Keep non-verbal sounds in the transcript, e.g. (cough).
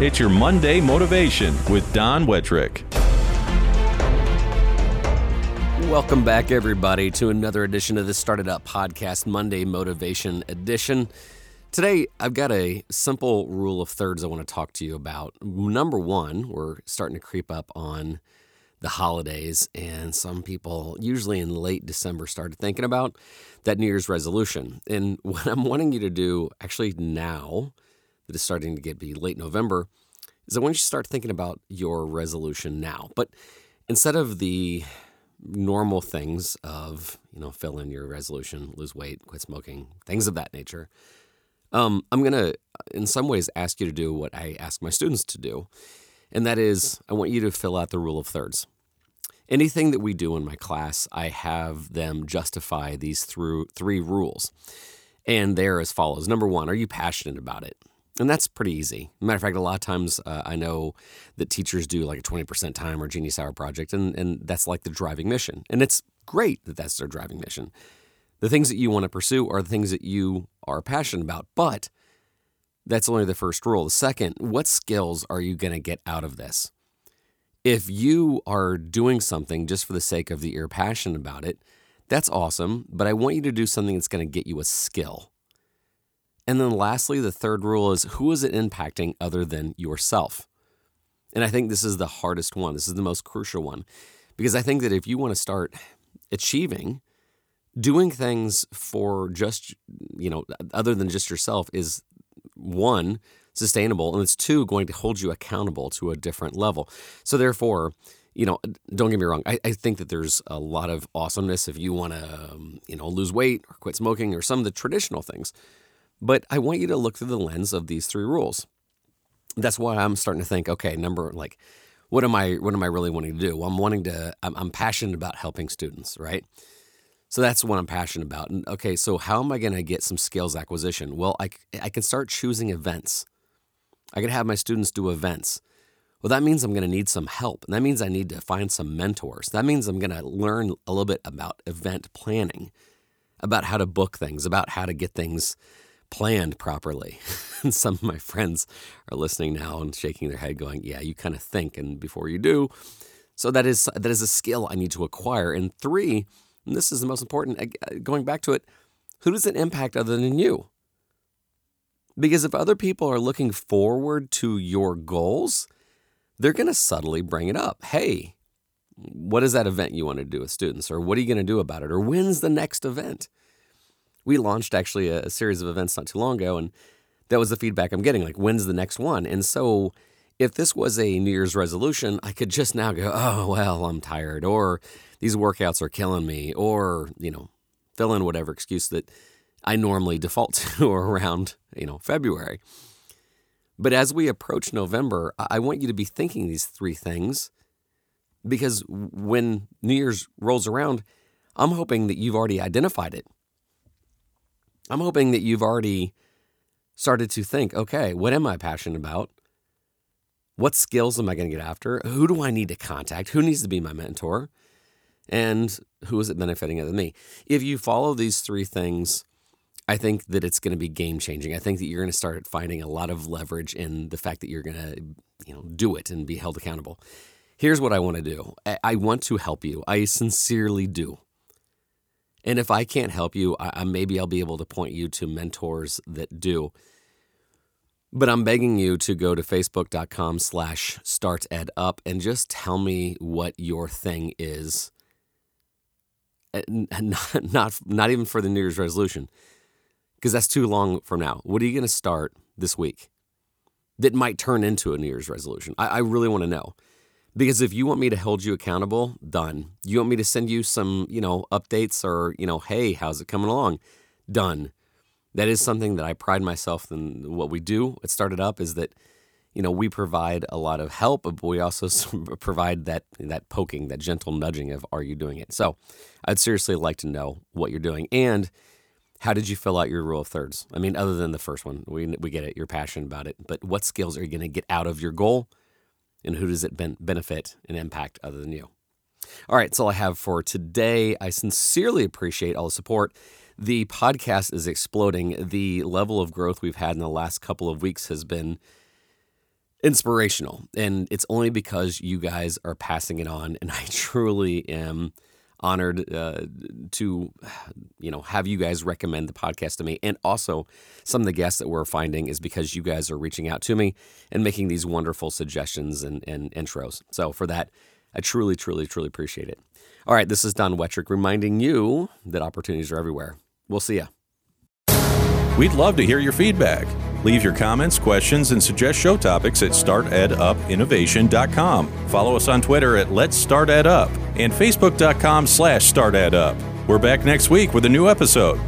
It's your Monday Motivation with Don Wettrick. Welcome back, everybody, to another edition of the Started Up Podcast Monday Motivation Edition. Today, I've got a simple rule of thirds I want to talk to you about. Number one, we're starting to creep up on the holidays, and some people, usually in late December, started thinking about that New Year's resolution. And (laughs) what I'm wanting you to do, actually now, that is starting to get be late November, is that want you start thinking about your resolution now. But instead of the normal things of, you know, fill in your resolution, lose weight, quit smoking, things of that nature, um, I'm going to, in some ways, ask you to do what I ask my students to do. And that is, I want you to fill out the rule of thirds. Anything that we do in my class, I have them justify these through three rules. And they're as follows. Number one, are you passionate about it? And that's pretty easy. Matter of fact, a lot of times uh, I know that teachers do like a 20% time or Genius Hour project, and, and that's like the driving mission. And it's great that that's their driving mission. The things that you want to pursue are the things that you are passionate about, but that's only the first rule. The second, what skills are you going to get out of this? If you are doing something just for the sake of the you're passionate about it, that's awesome, but I want you to do something that's going to get you a skill. And then lastly, the third rule is who is it impacting other than yourself? And I think this is the hardest one. This is the most crucial one. Because I think that if you want to start achieving, doing things for just, you know, other than just yourself is one, sustainable, and it's two, going to hold you accountable to a different level. So therefore, you know, don't get me wrong. I, I think that there's a lot of awesomeness if you want to, um, you know, lose weight or quit smoking or some of the traditional things. But I want you to look through the lens of these three rules. That's why I'm starting to think, okay, number like, what am I what am I really wanting to do? Well, I'm wanting to I'm, I'm passionate about helping students, right? So that's what I'm passionate about. And okay, so how am I going to get some skills acquisition? Well, I, I can start choosing events. I can have my students do events. Well, that means I'm going to need some help. And that means I need to find some mentors. That means I'm going to learn a little bit about event planning, about how to book things, about how to get things planned properly. (laughs) and some of my friends are listening now and shaking their head going, "Yeah, you kind of think and before you do." So that is that is a skill I need to acquire. And 3, and this is the most important, uh, going back to it, who does it impact other than you? Because if other people are looking forward to your goals, they're going to subtly bring it up. Hey, what is that event you want to do with students? Or what are you going to do about it? Or when's the next event? We launched actually a, a series of events not too long ago, and that was the feedback I'm getting like, when's the next one? And so if this was a New Year's resolution, I could just now go, oh, well, I'm tired, or these workouts are killing me, or, you know, fill in whatever excuse that I normally default (laughs) to around, you know, February. But as we approach November, I want you to be thinking these three things because when New Year's rolls around, I'm hoping that you've already identified it. I'm hoping that you've already started to think, okay, what am I passionate about? What skills am I going to get after? Who do I need to contact? Who needs to be my mentor? And who is it benefiting other than me? If you follow these three things, I think that it's going to be game changing. I think that you're going to start finding a lot of leverage in the fact that you're going to, you know, do it and be held accountable. Here's what I want to do. I want to help you. I sincerely do. And if I can't help you, I, maybe I'll be able to point you to mentors that do. But I'm begging you to go to facebook.com slash startedup and just tell me what your thing is. Uh, and (laughs) Not, not, not even for the New Year's resolution because that's too long from now. What are you going to start this week that might turn into a New Year's resolution? I, I really want to know. Because if you want me to hold you accountable, done. You want me to send you some, you know, updates or, you know, hey, how's it coming along? Done. That is something that I pride myself in what we do It Started Up is that, you know, we provide a lot of help, but we also (laughs) provide that that poking, that gentle nudging of are you doing it? So I'd seriously like to know what you're doing. And how did you fill out your rule of thirds? I mean, other than the first one, we, we get it, you're passionate about it, but what skills are you going to get out of your goal and who does it ben- benefit and impact other than you? All right, that's all I have for today. I sincerely appreciate all the support. The podcast is exploding. The level of growth we've had in the last couple of weeks has been inspirational. And it's only because you guys are passing it on. And I (laughs) truly am honored uh, to you know have you guys recommend the podcast to me and also some of the guests that we're finding is because you guys are reaching out to me and making these wonderful suggestions and, and intros so for that i truly truly truly appreciate it all right this is don Wettrick reminding you that opportunities are everywhere we'll see ya. We'd love to hear your feedback. Leave your comments, questions, and suggest show topics at startedupinnovation.com. Follow us on Twitter at Let's Start Ed Up and Facebook.com slash Start Ed Up. We're back next week with a new episode.